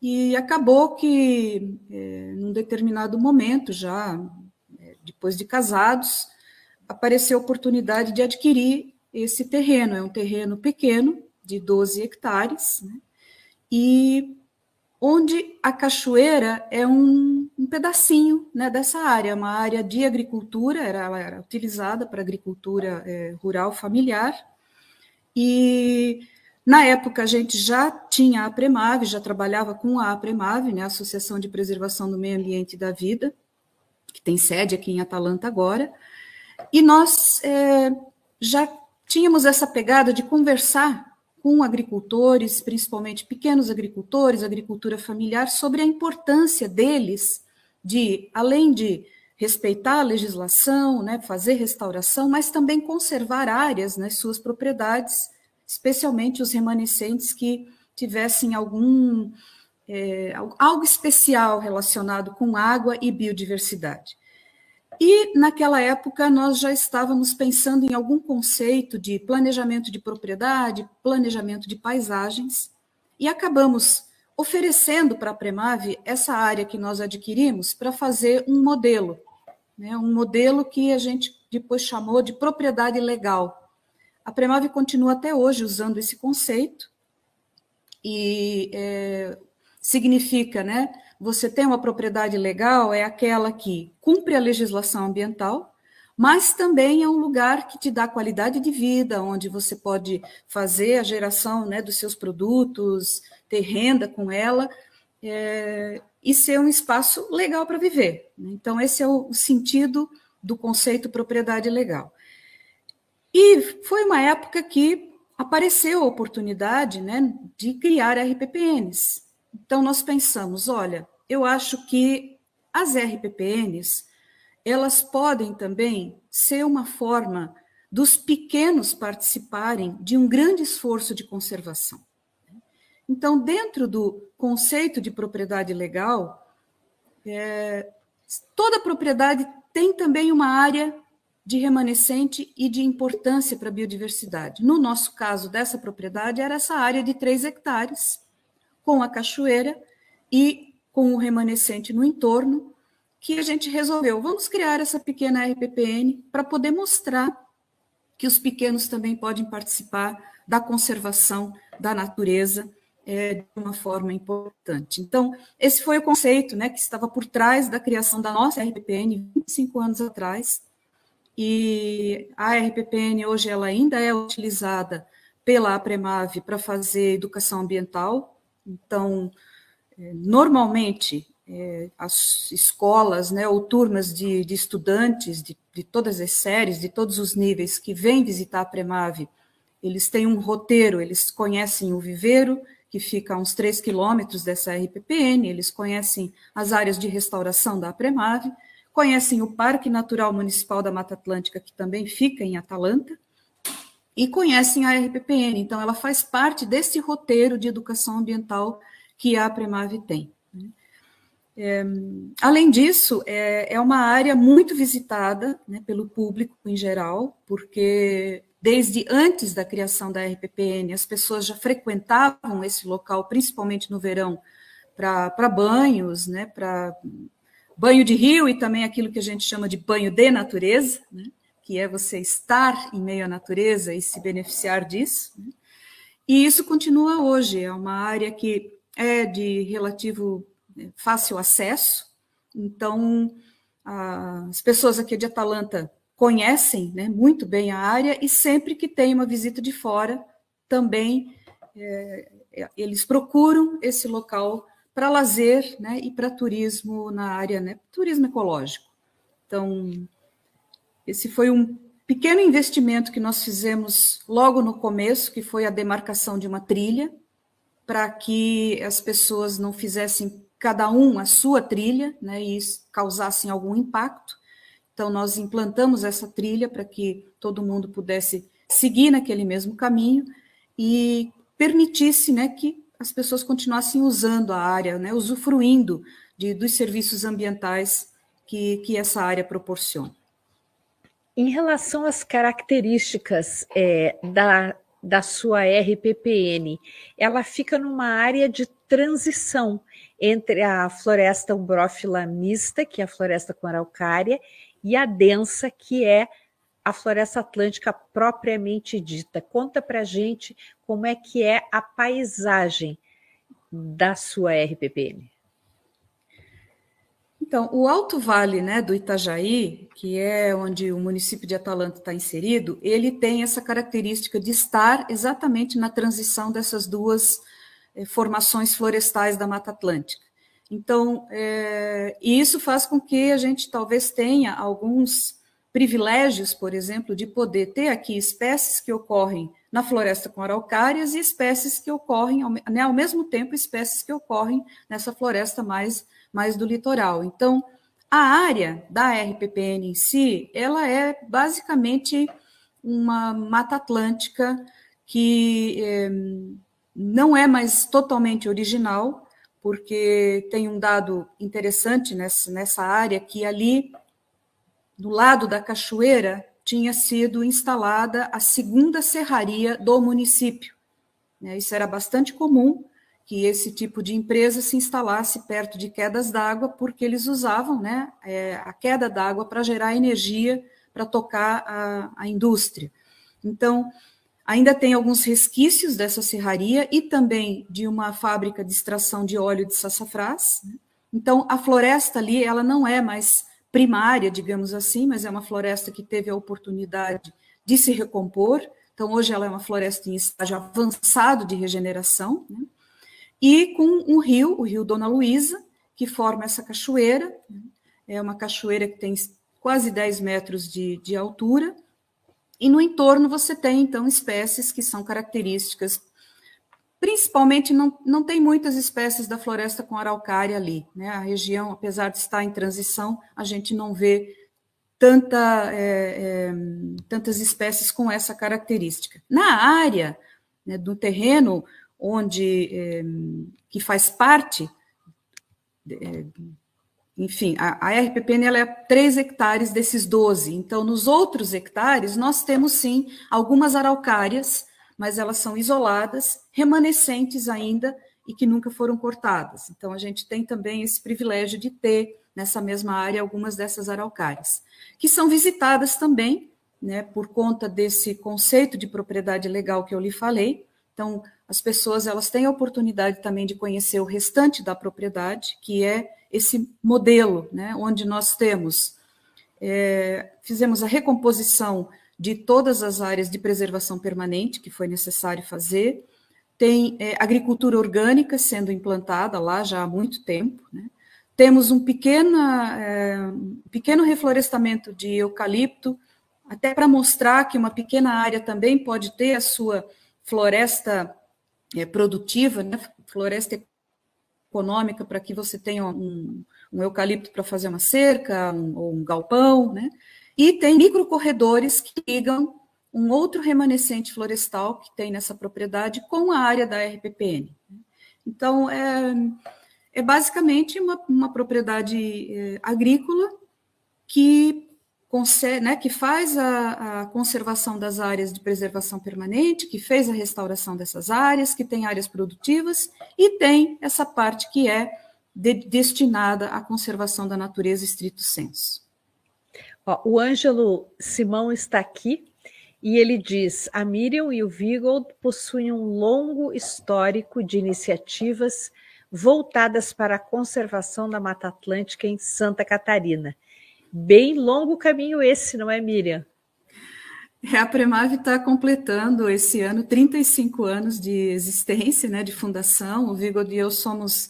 Speaker 3: E acabou que, é, num determinado momento, já depois de casados, apareceu a oportunidade de adquirir esse terreno. É um terreno pequeno, de 12 hectares, né? e onde a cachoeira é um, um pedacinho né, dessa área, uma área de agricultura, era, ela era utilizada para agricultura é, rural familiar, e na época a gente já tinha a APREMAV, já trabalhava com a APREMAV, né, Associação de Preservação do Meio Ambiente e da Vida, que tem sede aqui em Atalanta agora, e nós é, já tínhamos essa pegada de conversar com agricultores, principalmente pequenos agricultores, agricultura familiar, sobre a importância deles de, além de respeitar a legislação, né, fazer restauração, mas também conservar áreas nas suas propriedades, especialmente os remanescentes que tivessem algum é, algo especial relacionado com água e biodiversidade. E naquela época nós já estávamos pensando em algum conceito de planejamento de propriedade, planejamento de paisagens, e acabamos oferecendo para a Premave essa área que nós adquirimos para fazer um modelo, né, um modelo que a gente depois chamou de propriedade legal. A Premave continua até hoje usando esse conceito, e é, significa, né? Você tem uma propriedade legal, é aquela que cumpre a legislação ambiental, mas também é um lugar que te dá qualidade de vida, onde você pode fazer a geração né, dos seus produtos, ter renda com ela, é, e ser um espaço legal para viver. Então, esse é o sentido do conceito propriedade legal. E foi uma época que apareceu a oportunidade né, de criar RPPNs. Então, nós pensamos: olha, eu acho que as RPPNs elas podem também ser uma forma dos pequenos participarem de um grande esforço de conservação. Então, dentro do conceito de propriedade legal, é, toda propriedade tem também uma área de remanescente e de importância para a biodiversidade. No nosso caso, dessa propriedade, era essa área de 3 hectares, com a cachoeira e com o remanescente no entorno, que a gente resolveu, vamos criar essa pequena RPPN para poder mostrar que os pequenos também podem participar da conservação da natureza é, de uma forma importante. Então, esse foi o conceito né, que estava por trás da criação da nossa RPPN 25 anos atrás, e a RPPN hoje ela ainda é utilizada pela Apremave para fazer educação ambiental, então, é, normalmente, é, as escolas né, ou turmas de, de estudantes de, de, todas as séries, de todos os níveis que vêm visitar a Premave, eles têm um roteiro, eles conhecem o viveiro, que fica a uns 3 quilômetros dessa RPPN, eles conhecem as áreas de restauração da Premave, conhecem o Parque Natural Municipal da Mata Atlântica, que também fica em Atalanta, e conhecem a RPPN. Então, ela faz parte desse roteiro de educação ambiental que a Premave tem. É, além disso, é, é, uma área muito visitada né, pelo público em geral, porque desde antes da criação da RPPN, as pessoas já frequentavam esse local, principalmente no verão, para banhos, né, para banho de rio e também aquilo que a gente chama de banho de natureza, né, que é você estar em meio à natureza e se beneficiar disso. Né. E isso continua hoje, é uma área que é de relativo fácil acesso. Então, as pessoas aqui de Atalanta conhecem né, muito bem a área e sempre que tem uma visita de fora, também é, eles procuram esse local para lazer né, e para turismo na área, né, turismo ecológico. Então, esse foi um pequeno investimento que nós fizemos logo no começo, que foi a demarcação de uma trilha, para que as pessoas não fizessem cada um a sua trilha, né, e causassem algum impacto. Então, nós implantamos essa trilha para que todo mundo pudesse seguir naquele mesmo caminho e permitisse né, que as pessoas continuassem usando a área, né, usufruindo de, dos serviços ambientais que, que essa área proporciona.
Speaker 1: Em relação às características é, da, da sua RPPN, ela fica numa área de transição entre a floresta umbrófila mista, que é a floresta com araucária, e a densa, que é a floresta atlântica propriamente dita. Conta para gente como é que é a paisagem da sua RPPM.
Speaker 3: Então, o Alto Vale né, do Itajaí, que é onde o município de Atalanta está inserido, ele tem essa característica de estar exatamente na transição dessas duas é, formações florestais da Mata Atlântica. Então, é, isso faz com que a gente talvez tenha alguns privilégios, por exemplo, de poder ter aqui espécies que ocorrem na floresta com araucárias e espécies que ocorrem, né, ao mesmo tempo, espécies que ocorrem nessa floresta mais, mais do litoral. Então, a área da RPPN em si, ela é basicamente uma mata atlântica que é, não é mais totalmente original, porque tem um dado interessante nessa, nessa área que ali, do lado da cachoeira, tinha sido instalada a segunda serraria do município. Né? Isso era bastante comum, que esse tipo de empresa se instalasse perto de quedas d'água, porque eles usavam né, é, a queda d'água para gerar energia para tocar a, a indústria. Então, Ainda tem alguns resquícios dessa serraria e também de uma fábrica de extração de óleo de sassafrás. Né? Então, a floresta ali, ela não é mais primária, digamos assim, mas é uma floresta que teve a oportunidade de se recompor. Então, hoje ela é uma floresta em estágio avançado de regeneração, né? e com um rio, o rio Dona Luísa, que forma essa cachoeira. Né? É uma cachoeira que tem quase 10 metros de, de altura, e no entorno você tem, então, espécies que são características Principalmente, não, não tem muitas espécies da floresta com araucária ali. Né? A região, apesar de estar em transição, a gente não vê tanta, é, é, tantas espécies com essa característica. Na área né, do terreno onde é, que faz parte, é, enfim, a, a RPPN ela é 3 hectares desses 12. Então, nos outros hectares, nós temos sim algumas araucárias mas elas são isoladas, remanescentes ainda e que nunca foram cortadas. Então, a gente tem também esse privilégio de ter nessa mesma área algumas dessas araucárias, que são visitadas também, né, por conta desse conceito de propriedade legal que eu lhe falei. Então, as pessoas elas têm a oportunidade também de conhecer o restante da propriedade, que é esse modelo, né, onde nós temos, é, fizemos a recomposição de todas as áreas de preservação permanente que foi necessário fazer. Tem é, agricultura orgânica sendo implantada lá já há muito tempo. Né? Temos um pequena, é, pequeno reflorestamento de eucalipto, até para mostrar que uma pequena área também pode ter a sua floresta é, produtiva, né? floresta econômica, para que você tenha um, um eucalipto para fazer uma cerca um, ou um galpão, né? E tem microcorredores que ligam um outro remanescente florestal que tem nessa propriedade com a área da RPPN. Então, é, é basicamente uma, uma propriedade é, agrícola que, né, que faz a, a, conservação das áreas de preservação permanente, que fez a restauração dessas áreas, que tem áreas produtivas e tem essa parte que é de, destinada à conservação da natureza estrito senso.
Speaker 1: Ó, o Ângelo Simão está aqui e ele diz: a Miriam e o Vigold possuem um longo histórico de iniciativas voltadas para a conservação da Mata Atlântica em Santa Catarina. Bem longo caminho esse, não é, Miriam?
Speaker 3: É, a Premave está completando esse ano 35 anos de existência, né, de fundação. O Vigold e eu somos,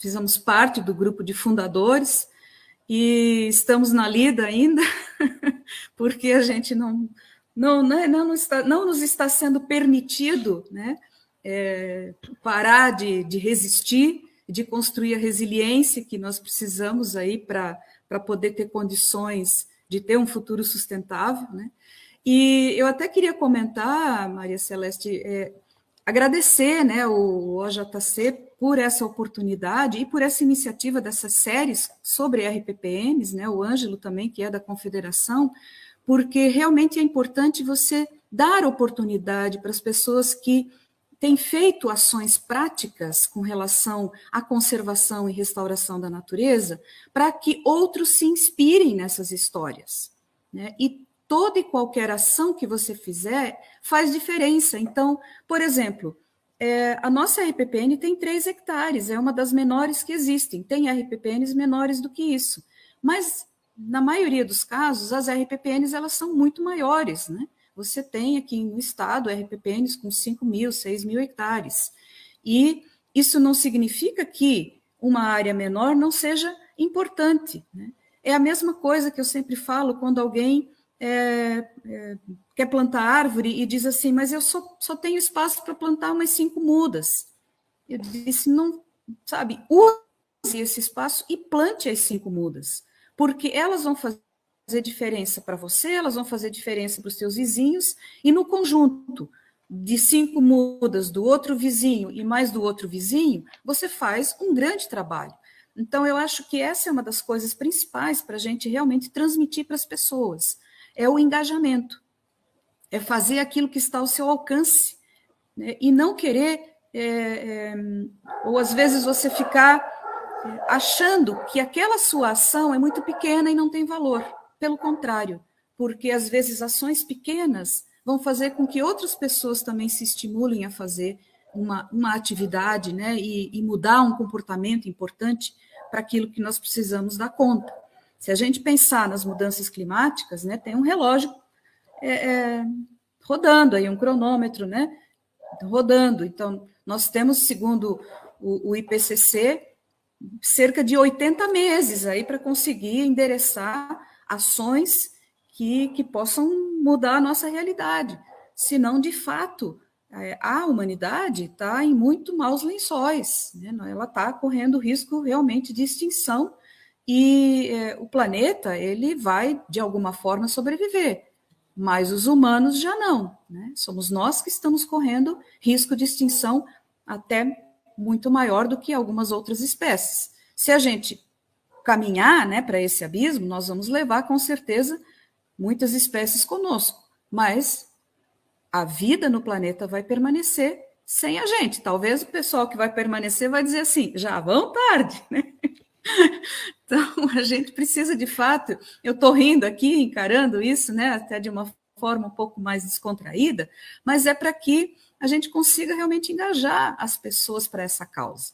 Speaker 3: fizemos parte do grupo de fundadores e estamos na lida ainda, porque a gente não, não, não, não, está, não nos está sendo permitido né, é, parar de, de resistir, de construir a resiliência que nós precisamos aí para poder ter condições de ter um futuro sustentável. Né? E eu até queria comentar, Maria Celeste, é, agradecer né, o OJC por essa oportunidade e por essa iniciativa dessas séries sobre RPPNs, né, o Ângelo também, que é da Confederação, porque realmente é importante você dar oportunidade para as pessoas que têm feito ações práticas com relação à conservação e restauração da natureza, para que outros se inspirem nessas histórias. Né? E toda e qualquer ação que você fizer faz diferença. Então, por exemplo, é, a nossa RPPN tem 3 hectares, é uma das menores que existem. Tem RPPNs menores do que isso. Mas, na maioria dos casos, as RPPNs elas são muito maiores. Né? Você tem aqui no estado RPPNs com 5 mil, 6 mil hectares. E isso não significa que uma área menor não seja importante. Né? É a mesma coisa que eu sempre falo quando alguém é, é, quer plantar árvore e diz assim, mas eu só, só tenho espaço para plantar umas cinco mudas. Eu disse, não, sabe, use esse espaço e plante as cinco mudas, porque elas vão fazer diferença para você, elas vão fazer diferença para os seus vizinhos, e no conjunto de cinco mudas do outro vizinho e mais do outro vizinho, você faz um grande trabalho. Então, eu acho que essa é uma das coisas principais para a gente realmente transmitir para as pessoas é o engajamento, é fazer aquilo que está ao seu alcance, né? e não querer, é, é, ou às vezes você ficar é, achando que aquela sua ação é muito pequena e não tem valor. Pelo contrário, porque às vezes ações pequenas vão fazer com que outras pessoas também se estimulem a fazer uma, uma atividade né, e, e mudar um comportamento importante para aquilo que nós precisamos dar conta. Se a gente pensar nas mudanças climáticas, né, tem um relógio é, é, rodando aí, um cronômetro, né, rodando. Então, nós temos, segundo o, o IPCC, cerca de 80 meses aí para conseguir endereçar ações que, que possam mudar a nossa realidade. Senão, de fato, é, a humanidade está em muito maus lençóis, né? ela está correndo risco realmente de extinção e é, o planeta ele vai de alguma forma sobreviver, mas os humanos já não. Né? Somos nós que estamos correndo risco de extinção até muito maior do que algumas outras espécies. Se a gente caminhar né, para esse abismo, nós vamos levar com certeza muitas espécies conosco, mas a vida no planeta vai permanecer sem a gente. Talvez o pessoal que vai permanecer vai dizer assim: já vão tarde, né? Então, a gente precisa de fato, eu estou rindo aqui, encarando isso, né, até de uma forma um pouco mais descontraída, mas é para que a gente consiga realmente engajar as pessoas para essa causa.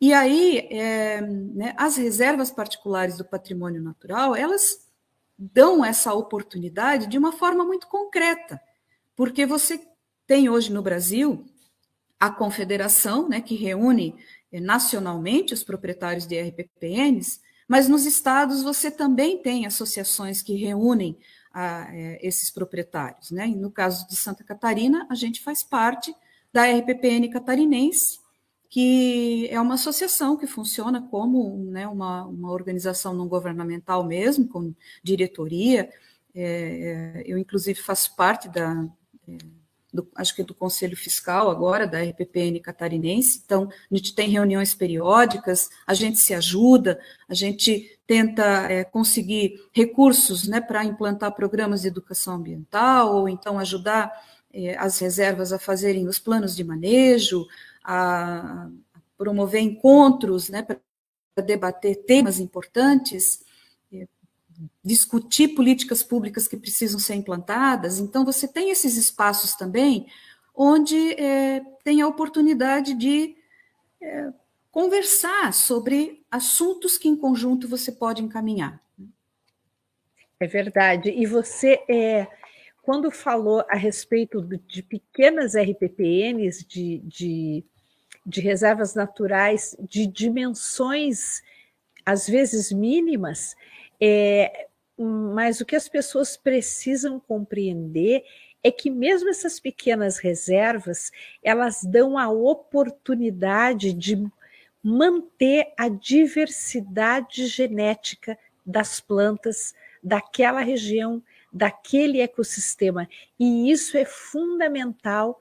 Speaker 3: E aí, é, né, as reservas particulares do patrimônio natural, elas dão essa oportunidade de uma forma muito concreta. Porque você tem hoje no Brasil a confederação, né, que reúne eh, nacionalmente os proprietários de RPPNs, mas nos estados você também tem associações que reúnem a, ah, é, esses proprietários. Né? E no caso de Santa Catarina, a gente faz parte da RPPN catarinense, que é uma associação que funciona como né, uma, uma organização não governamental mesmo, com diretoria. É, eu, inclusive, faço parte da, do, acho que é do Conselho Fiscal agora, da RPPN catarinense, então a gente tem reuniões periódicas, a gente se ajuda, a gente tenta é, conseguir recursos né, para implantar programas de educação ambiental, ou então ajudar é, as reservas a fazerem os planos de manejo, a, promover encontros né, para debater temas importantes, discutir políticas públicas que precisam ser implantadas. Então, você tem esses espaços também onde é, tem a oportunidade de é, conversar sobre assuntos que em conjunto você pode encaminhar.
Speaker 1: É verdade. E você, é, quando falou a respeito de pequenas RPPNs, de, de, de reservas naturais, de dimensões às vezes mínimas, é, mas o que as pessoas precisam compreender é que mesmo essas pequenas reservas, elas dão a oportunidade de manter a diversidade genética das plantas daquela região, daquele ecossistema. E isso é fundamental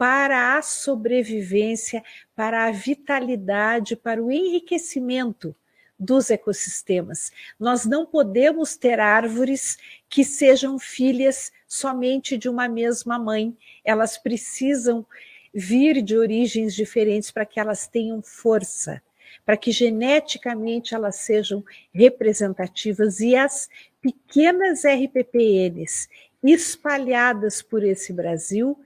Speaker 1: para a sobrevivência, para a vitalidade, para o enriquecimento dos ecossistemas. Nós não podemos ter árvores que sejam filhas somente de uma mesma mãe. Elas precisam vir de origens diferentes para que elas tenham força, para que geneticamente elas sejam representativas e as pequenas RPPNs espalhadas por esse Brasil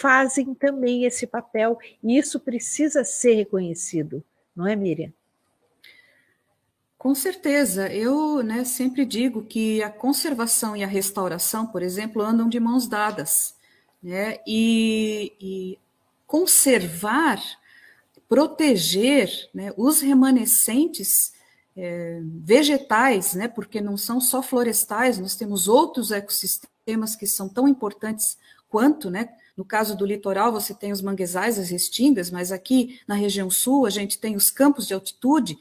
Speaker 1: fazem também esse papel e isso precisa ser reconhecido, não é, Miriam?
Speaker 3: Com certeza, eu né, sempre digo que a conservação e a restauração, por exemplo, andam de mãos dadas. Né? E, e conservar, proteger né, os remanescentes é, vegetais, né, porque não são só florestais, nós temos outros ecossistemas que são tão importantes quanto, né? No caso do litoral, você tem os manguezais, as restingas, mas aqui na região sul a gente tem os campos de altitude,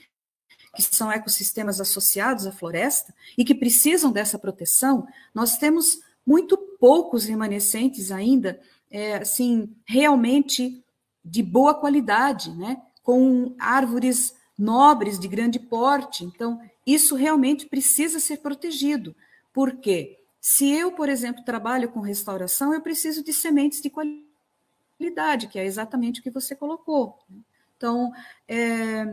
Speaker 3: que são ecossistemas associados à floresta e que precisam dessa proteção, nós temos muito poucos remanescentes ainda, é, assim, realmente de boa qualidade, né? com árvores nobres de grande porte. Então, isso realmente precisa ser protegido. Por quê? Se eu, por exemplo, trabalho com restauração, eu preciso de sementes de qualidade, que é exatamente o que você colocou. Então, é,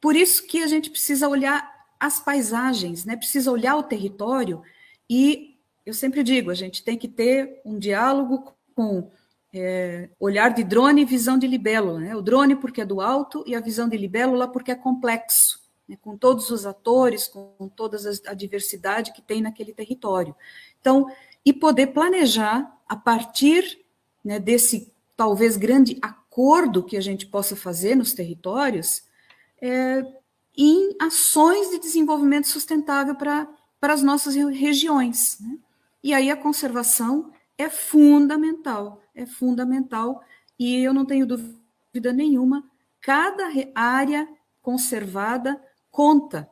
Speaker 3: por isso que a gente precisa olhar as paisagens, né? precisa olhar o território e eu sempre digo, a gente tem que ter um diálogo com é, olhar de drone e visão de libélula. Né? O drone porque é do alto e a visão de libélula porque é complexo, né? com todos os atores, com toda a diversidade que tem naquele território. Então, e poder planejar a partir né, desse talvez grande acordo que a gente possa fazer nos territórios é, em ações de desenvolvimento sustentável para as nossas regiões. Né? E aí a conservação é fundamental, é fundamental, e eu não tenho dúvida nenhuma, cada área conservada conta,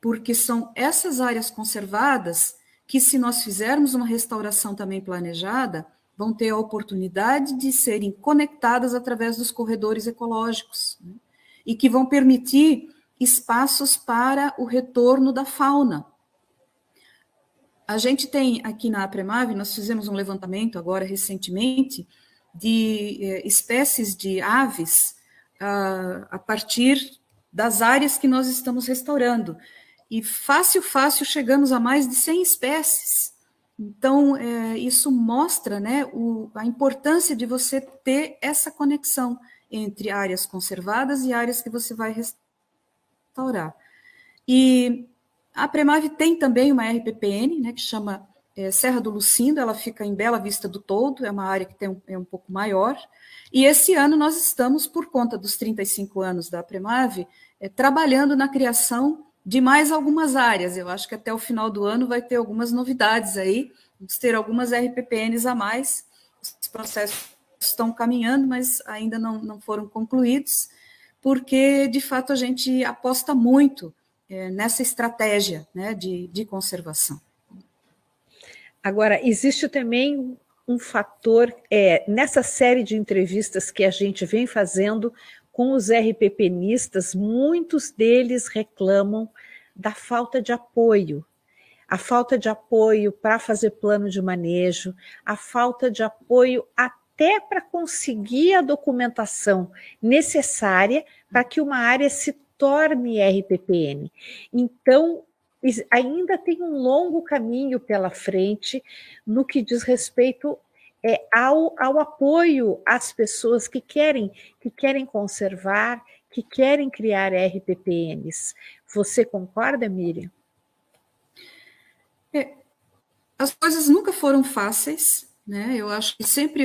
Speaker 3: porque são essas áreas conservadas que, se nós fizermos uma restauração também planejada, vão ter a oportunidade de serem conectadas através dos corredores ecológicos, né? e que vão permitir espaços para o retorno da fauna, a gente tem aqui na Apremave, nós fizemos um levantamento agora recentemente de eh, espécies de aves uh, a partir das áreas que nós estamos restaurando. E fácil, fácil, chegamos a mais de 100 espécies. Então, é, isso mostra né, o, a importância de você ter essa conexão entre áreas conservadas e áreas que você vai restaurar. E a Premave tem também uma RPPN, né, que chama é, Serra do Lucindo, ela fica em Bela Vista do Todo, é uma área que tem um, é um pouco maior. E esse ano nós estamos, por conta dos 35 anos da Premave, é, trabalhando na criação de mais algumas áreas. Eu acho que até o final do ano vai ter algumas novidades aí, vamos ter algumas RPPNs a mais. Os processos estão caminhando, mas ainda não, não foram concluídos, porque de fato a gente aposta muito é, nessa estratégia né, de, de conservação.
Speaker 1: Agora, existe também um fator, é, nessa série de entrevistas que a gente vem fazendo com os RPPnistas, muitos deles reclamam da falta de apoio. A falta de apoio para fazer plano de manejo, a falta de apoio até para conseguir a documentação necessária para que uma área se torne RPPN. Então, ainda tem um longo caminho pela frente no que diz respeito é, ao, ao apoio às pessoas que querem, que querem conservar, que querem criar RPPNs. Você concorda, Miriam?
Speaker 3: É, as coisas nunca foram fáceis, né? Eu acho que sempre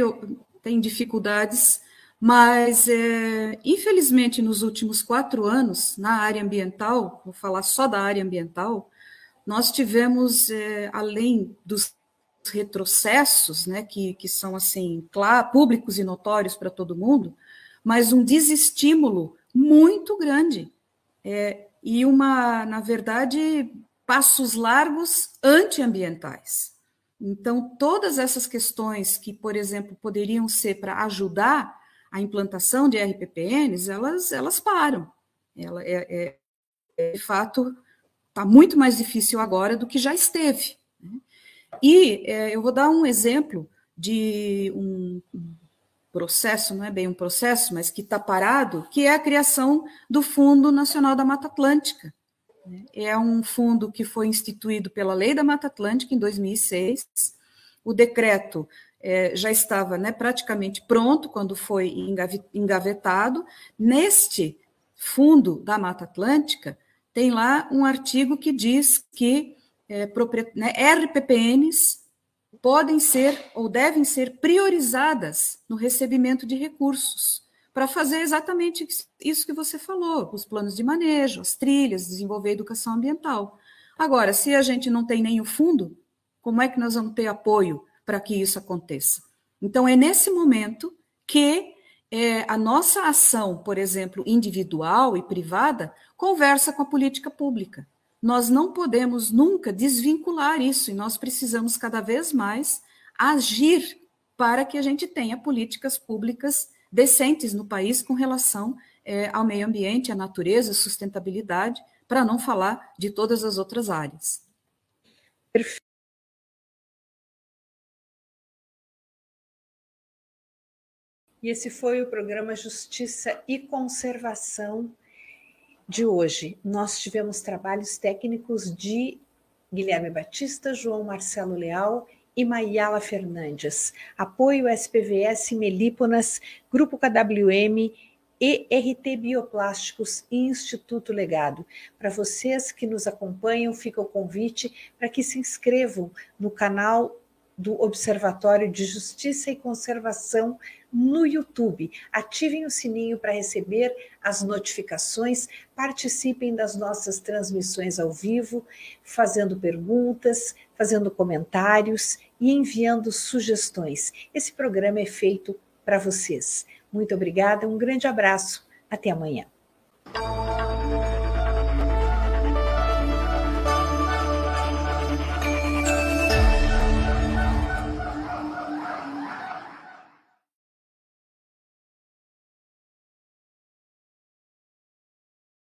Speaker 3: tem dificuldades mas, é, infelizmente, nos últimos quatro anos, na área ambiental, vou falar só da área ambiental, nós tivemos, é, além dos retrocessos, né, que, que são assim, públicos e notórios para todo mundo, mas um desestímulo muito grande. É, e uma, na verdade, passos largos antiambientais. Então, todas essas questões que, por exemplo, poderiam ser para ajudar a implantação de RPPNs, elas, elas param. Ela é, é, é de fato está muito mais difícil agora do que já esteve. Né? E é, eu vou dar um exemplo de um processo, não é bem um processo, mas que está parado, que é a criação do Fundo Nacional da Mata Atlântica. Né? É um fundo que foi instituído pela Lei da Mata Atlântica em 2006. O decreto é, já estava né, praticamente pronto quando foi engavetado. Neste fundo da Mata Atlântica, tem lá um artigo que diz que é, né, RPPNs podem ser ou devem ser priorizadas no recebimento de recursos para fazer exatamente isso que você falou, os planos de manejo, as trilhas, desenvolver educação ambiental. Agora, se a gente não tem o fundo, como é que nós vamos ter apoio para que isso aconteça. Então, é nesse momento que é, a nossa ação, por exemplo, individual e privada, conversa com a política pública. Nós não podemos nunca desvincular isso e nós precisamos cada vez mais agir para que a gente tenha políticas públicas decentes no país com relação é, ao meio ambiente, à natureza, à sustentabilidade, para não falar de todas as outras áreas.
Speaker 1: Perfeito. E esse foi o programa Justiça e Conservação de hoje. Nós tivemos trabalhos técnicos de Guilherme Batista, João Marcelo Leal e Maiala Fernandes. Apoio SPVS Melíponas, Grupo KWM ERT Bioplásticos e Instituto Legado. Para vocês que nos acompanham, fica o convite para que se inscrevam no canal do Observatório de Justiça e Conservação no YouTube. Ativem o sininho para receber as notificações, participem das nossas transmissões ao vivo, fazendo perguntas, fazendo comentários e enviando sugestões. Esse programa é feito para vocês. Muito obrigada, um grande abraço, até amanhã.